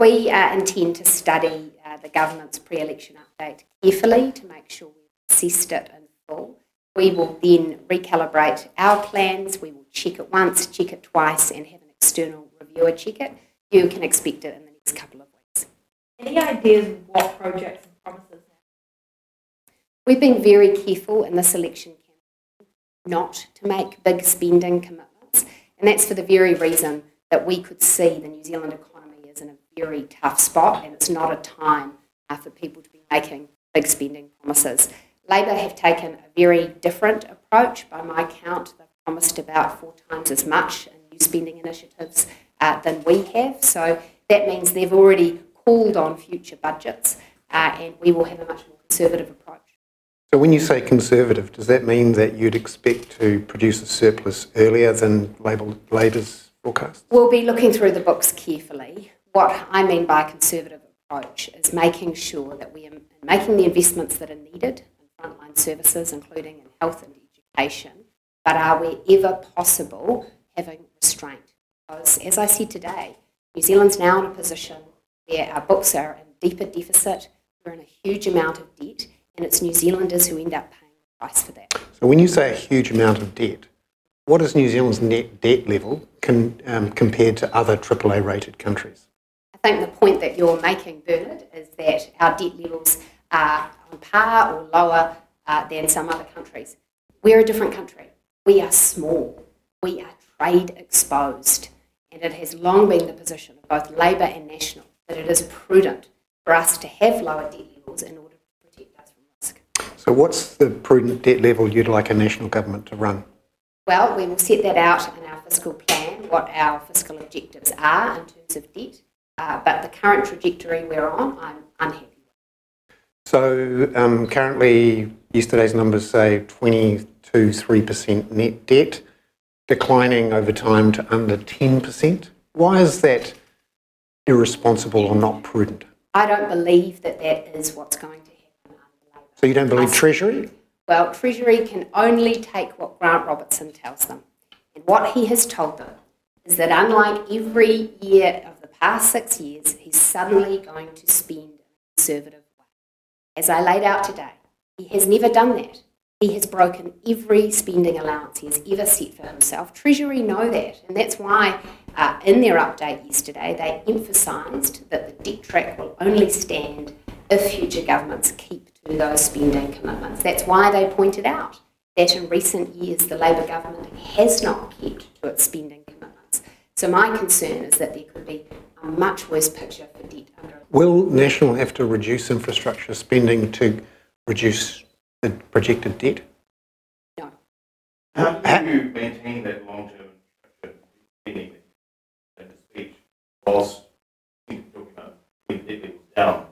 We uh, intend to study uh, the government's pre-election update carefully to make sure we've assessed it in full. We will then recalibrate our plans. We will check it once, check it twice, and have an external reviewer check it. You can expect it in the next couple of weeks. Any ideas of what projects and promises? We've been very careful in this election campaign not to make big spending commitments, and that's for the very reason that we could see the New Zealand economy is in a very tough spot, and it's not a time uh, for people to be making big spending promises. Labour have taken a very different approach. By my count, they've promised about four times as much in new spending initiatives uh, than we have. So that means they've already called on future budgets, uh, and we will have a much more conservative approach. So when you say conservative, does that mean that you'd expect to produce a surplus earlier than Labour, Labour's forecast? We'll be looking through the books carefully. What I mean by a conservative approach is making sure that we are making the investments that are needed in frontline services, including in health and education, but are wherever possible having restraint. Because, as I said today, New Zealand's now in a position where our books are in deeper deficit, we're in a huge amount of debt, and it's New Zealanders who end up paying the price for that. So when you say a huge amount of debt, what is New Zealand's net debt level um, compared to other AAA rated countries? I think the point that you're making, Bernard, is that our debt levels are on par or lower uh, than some other countries. We're a different country. We are small. We are trade exposed. And it has long been the position of both Labour and National that it is prudent for us to have lower debt levels in order to protect us from risk. So, what's the prudent debt level you'd like a national government to run? Well, we will set that out in our fiscal plan, what our fiscal objectives are in terms of debt. Uh, but the current trajectory we're on, I'm unhappy. So um, currently, yesterday's numbers say 22 3% net debt, declining over time to under 10%. Why is that irresponsible or not prudent? I don't believe that that is what's going to happen. So you don't believe Treasury? Well, Treasury can only take what Grant Robertson tells them. And what he has told them is that unlike every year of past six years, he's suddenly going to spend conservative way. as I laid out today. He has never done that. He has broken every spending allowance he has ever set for himself. Treasury know that, and that's why uh, in their update yesterday they emphasised that the debt track will only stand if future governments keep to those spending commitments. That's why they pointed out that in recent years the Labour government has not kept to its spending commitments. So my concern is that there could be a much worse picture for debt under Will National have to reduce infrastructure spending to reduce the projected debt? No. How do you maintain that long-term infrastructure spending in the speech whilst talking about debt levels down?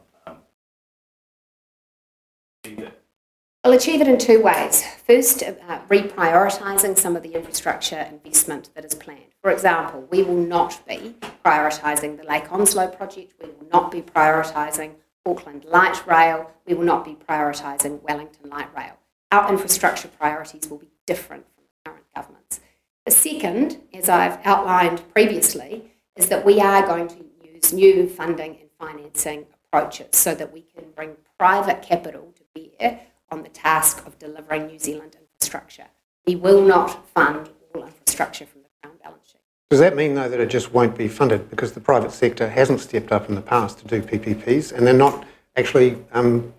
I'll achieve it in two ways. First, uh, reprioritising some of the infrastructure investment that is planned. For example, we will not be prioritising the Lake Onslow project, we will not be prioritising Auckland Light Rail, we will not be prioritising Wellington Light Rail. Our infrastructure priorities will be different from the current government's. The second, as I've outlined previously, is that we are going to use new funding and financing approaches so that we can bring private capital to bear on the task of delivering New Zealand infrastructure. We will not fund all infrastructure from the Crown balance sheet. Does that mean, though, that it just won't be funded because the private sector hasn't stepped up in the past to do PPPs and they're not actually um,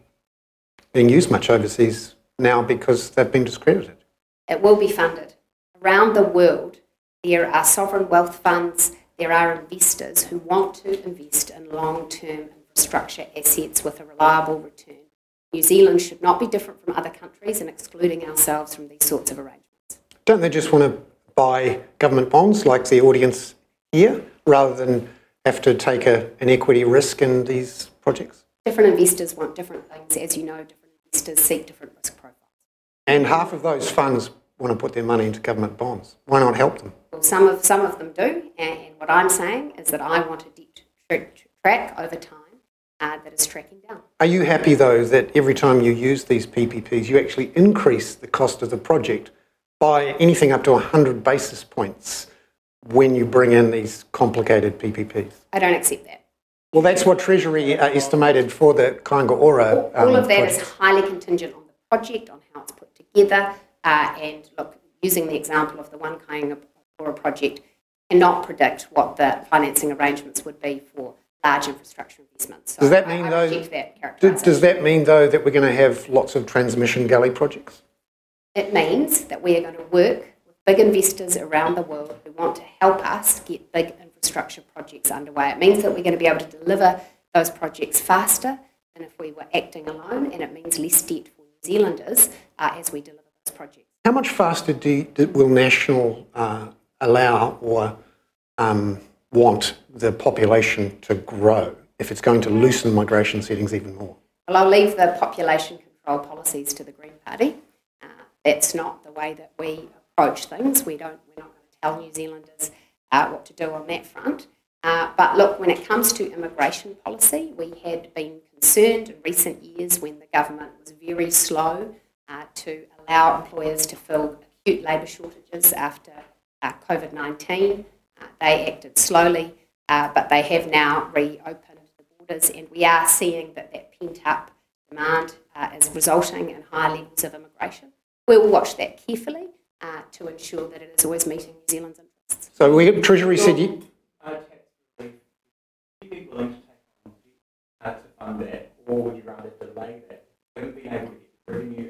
being used much overseas now because they've been discredited? It will be funded. Around the world, there are sovereign wealth funds, there are investors who want to invest in long term infrastructure assets with a reliable return. New Zealand should not be different from other countries in excluding ourselves from these sorts of arrangements. Don't they just want to buy government bonds like the audience here rather than have to take a, an equity risk in these projects? Different investors want different things. As you know, different investors seek different risk profiles. And half of those funds want to put their money into government bonds. Why not help them? Well, some of, some of them do, and, what I'm saying is that I want a debt tra- track over time uh, that is tracking down. Are you happy, though, that every time you use these PPPs, you actually increase the cost of the project by anything up to 100 basis points when you bring in these complicated PPPs? I don't accept that. Well, that's what Treasury uh, estimated for the Kāinga Ora. All um, of that is project. highly contingent on the project, on how it's put together, uh, and look, using the example of the One Kāinga Ora project, cannot predict what the financing arrangements would be for large infrastructure investments. So Does that mean I though- that Do- characterisation. Does that mean, though, that we're going to have lots of Transmission Gully projects? It means that we are going to work with big investors around the world who want to help us get big infrastructure projects underway. It means that we're going to be able to deliver those projects faster than if we were acting alone, and it means less debt for New Zealanders uh, as we deliver those projects. How much faster do you, do- will National uh, allow or um, want the population to grow if it's going to loosen migration settings even more? Well, I'll leave the population control policies to the Green Party. That's not the way that we approach things. We don't, we're not going to tell New Zealanders uh, what to do on that front. Uh, but look, when it comes to immigration policy, we had been concerned in recent years when the government was very slow uh, to allow employers to fill acute labour shortages after uh, COVID 19. Uh, they acted slowly, uh, but they have now reopened the borders, and we are seeing that that pent up demand is resulting in high levels of immigration. We will watch that carefully uh, to ensure that it is always meeting New Zealand's interests. So we, Treasury said you, Uh, tax relief, would you willing to take on uh, to fund that, or would you rather delay that? Wouldn't be able to get revenue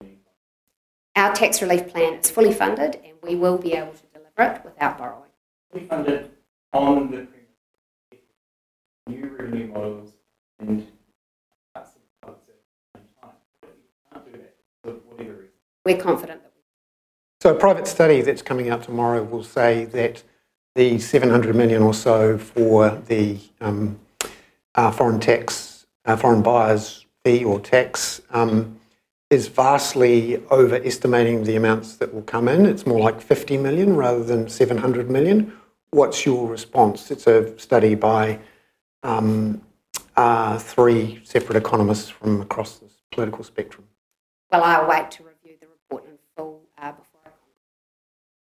income. Our tax relief plan is fully funded, and we will be able to deliver it without borrowing. We funded on the premise of new revenue models and cuts of cuts at the same time. But you can't do that for whatever reason. We're confident that so a private study that's coming out tomorrow will say that the 700 million or so for the um, uh, foreign tax, uh, foreign buyers fee or tax um, is vastly overestimating the amounts that will come in. It's more like 50 million rather than 700 million. What's your response? It's a study by um, uh, three separate economists from across the political spectrum. Well, I'll wait to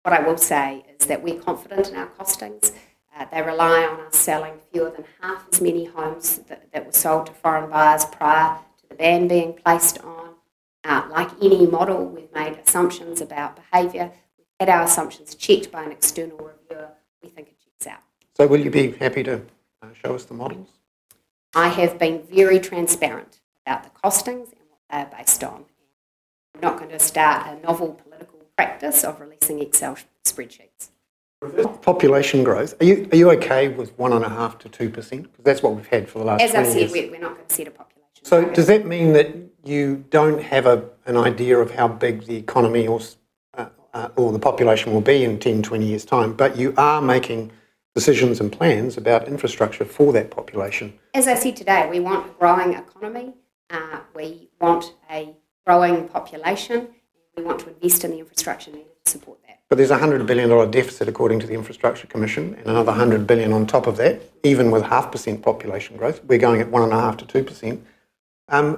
What I will say is that we're confident in our costings. Uh, they rely on us selling fewer than half as many homes that, were sold to foreign buyers prior to the ban being placed on. Uh, like any model, we've made assumptions about behaviour. We've had our assumptions checked by an external reviewer. We think it checks out. So will you be happy to uh, show us the models? I have been very transparent about the costings and what they are based on. I'm not going to start a novel political practice of releasing Excel spreadsheets. Population growth, are you, are you okay with one and a half to two percent? Because that's what we've had for the last As I 20 said, years. we're, we're not going to set a population. So target. does that mean that you don't have a, an idea of how big the economy or, uh, uh, or the population will be in 10, 20 years' time, but you are making decisions and plans about infrastructure for that population? As I said today, we want a growing economy. Uh, we want a growing population. We want to invest in the infrastructure needed to support that. But there's a $100 billion deficit according to the Infrastructure Commission and another 100 billion on top of that, even with half percent population growth. We're going at one and a half to 2%. Um,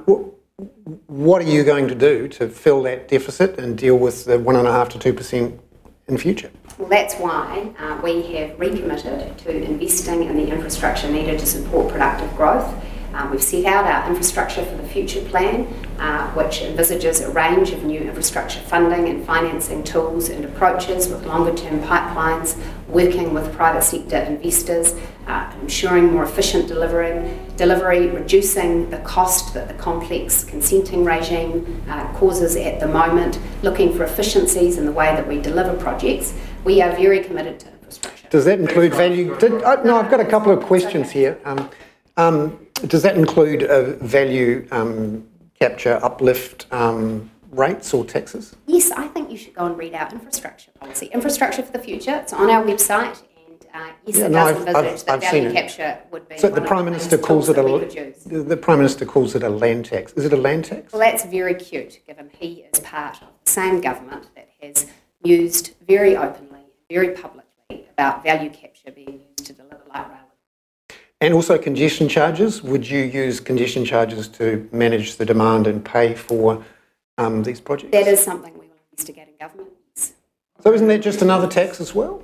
what are you going to do to fill that deficit and deal with the one and a half to 2% in future? Well, that's why uh, we have recommitted to investing in the infrastructure needed to support productive growth. Uh, we've set out our infrastructure for the future plan, uh, which envisages a range of new infrastructure funding and financing tools and approaches with longer term pipelines, working with private sector investors, uh, ensuring more efficient delivery, delivery, reducing the cost that the complex consenting regime uh, causes at the moment, looking for efficiencies in the way that we deliver projects. We are very committed to infrastructure. Does that include value? Did, uh, no, I've got a couple of questions here. Um, um, does that include uh, value um, capture uplift um, rates or taxes? Yes, I think you should go and read our infrastructure policy. Infrastructure for the Future, it's on our website, and uh, yes, Yeah, it no, does I've- envisage I've- that I've value capture would be So the Prime Minister calls it a we could use. the, the Prime Minister calls it a land tax. Is it a land tax? Well, that's very cute, given he is part of the same government that has used very openly, very publicly about value capture being used to deliver light rail. And also congestion charges. Would you use congestion charges to manage the demand and pay for um, these projects? That is something we will investigate in government. So isn't that just another tax as well?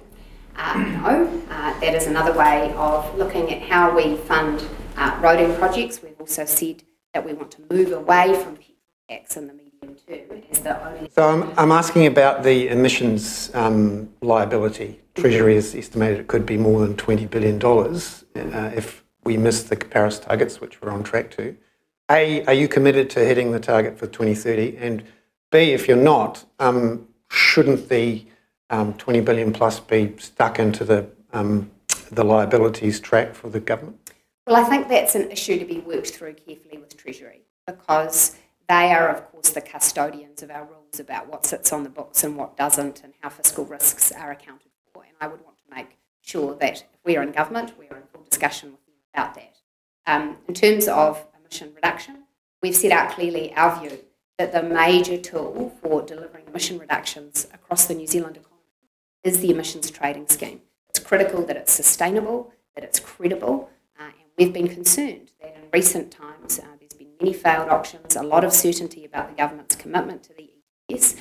Uh, no, uh, that is another way of looking at how we fund uh, roading projects. We've also said that we want to move away from petrol tax in the medium term as the only. So I'm, I'm asking about the emissions um, liability. Treasury has estimated it could be more than $20 billion uh, if we miss the Paris targets, which we're on track to. A, are you committed to hitting the target for 2030? And B, if you're not, um, shouldn't the um, 20 billion plus be stuck into the, um, the liabilities track for the government? Well, I think that's an issue to be worked through carefully with Treasury because they are, of course, the custodians of our rules about what sits on the books and what doesn't and how fiscal risks are accounted I would want to make sure that if we are in government, we are in full discussion with them about that. Um, in terms of emission reduction, we've set out clearly our view that the major tool for delivering emission reductions across the New Zealand economy is the emissions trading scheme. It's critical that it's sustainable, that it's credible, uh, and we've been concerned that in recent times uh, there's been many failed auctions, a lot of certainty about the government's commitment to the ETS.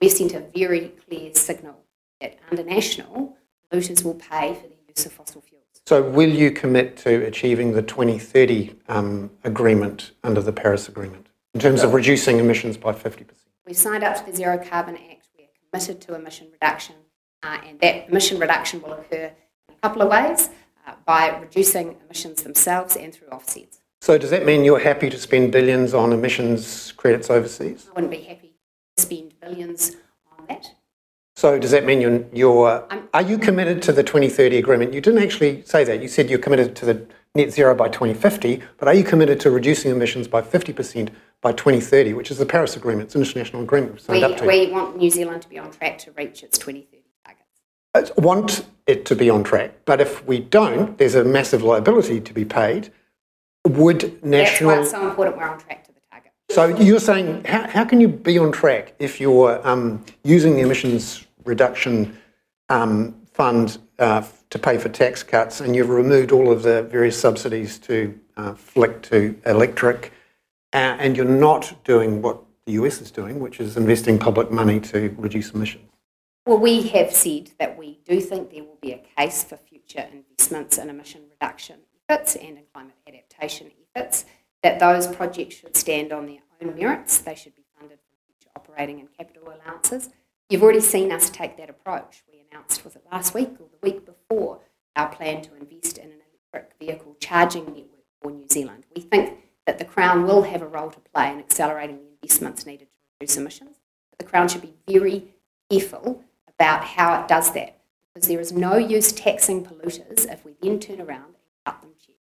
We've sent a very clear signal that under national, polluters will pay for the use of fossil fuels. So will you commit to achieving the 2030 um, agreement under the Paris Agreement in terms of reducing emissions by 50%? We've signed up to the Zero Carbon Act. We are committed to emission reduction, uh, and that emission reduction will occur in a couple of ways uh, by reducing emissions themselves and through offsets. So does that mean you're happy to spend billions on emissions credits overseas? I wouldn't be happy to spend billions on that. So does that mean you're, you're are you committed to the 2030 agreement? You didn't actually say that. You said you're committed to the net zero by 2050, but are you committed to reducing emissions by 50% by 2030, which is the Paris Agreement? It's an international agreement signed We, up to. we want New Zealand to be on track to reach its 2030 targets. I want it to be on track, but if we don't, there's a massive liability to be paid. Would That's why national it's so important we're on track to the target. So you're saying, how, how can you be on track if you're um, using the emissions reduction um, fund uh, to pay for tax cuts and you've removed all of the various subsidies to uh, flick to electric uh, and you're not doing what the US is doing, which is investing public money to reduce emissions? Well, we have said that we do think there will be a case for future investments in emission reduction efforts and in climate adaptation efforts, that those projects should stand on their own merits. They should be funded from future operating and capital allowances. You've already seen us take that approach. We announced, was it last week or the week before, our plan to invest in an electric vehicle charging network for New Zealand. We think that the Crown will have a role to play in accelerating the investments needed to reduce emissions. But the Crown should be very careful about how it does that because there is no use taxing polluters if we then turn around and cut them checks.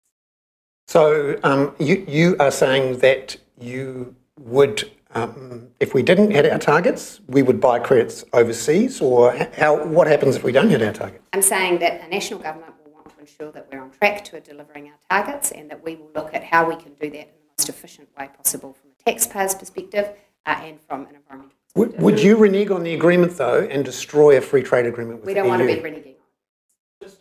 So um, you, you are saying that you would, um, if we didn't hit our targets, we would buy credits overseas, or how, what happens if we don't hit our targets? I'm saying that a national government will want to ensure that we're on track to delivering our targets and that we will look at how we can do that in the most efficient way possible from a taxpayer's perspective uh, and from an environmental Would, would you renege on the agreement, though, and destroy a free trade agreement with We the don't want to be reneging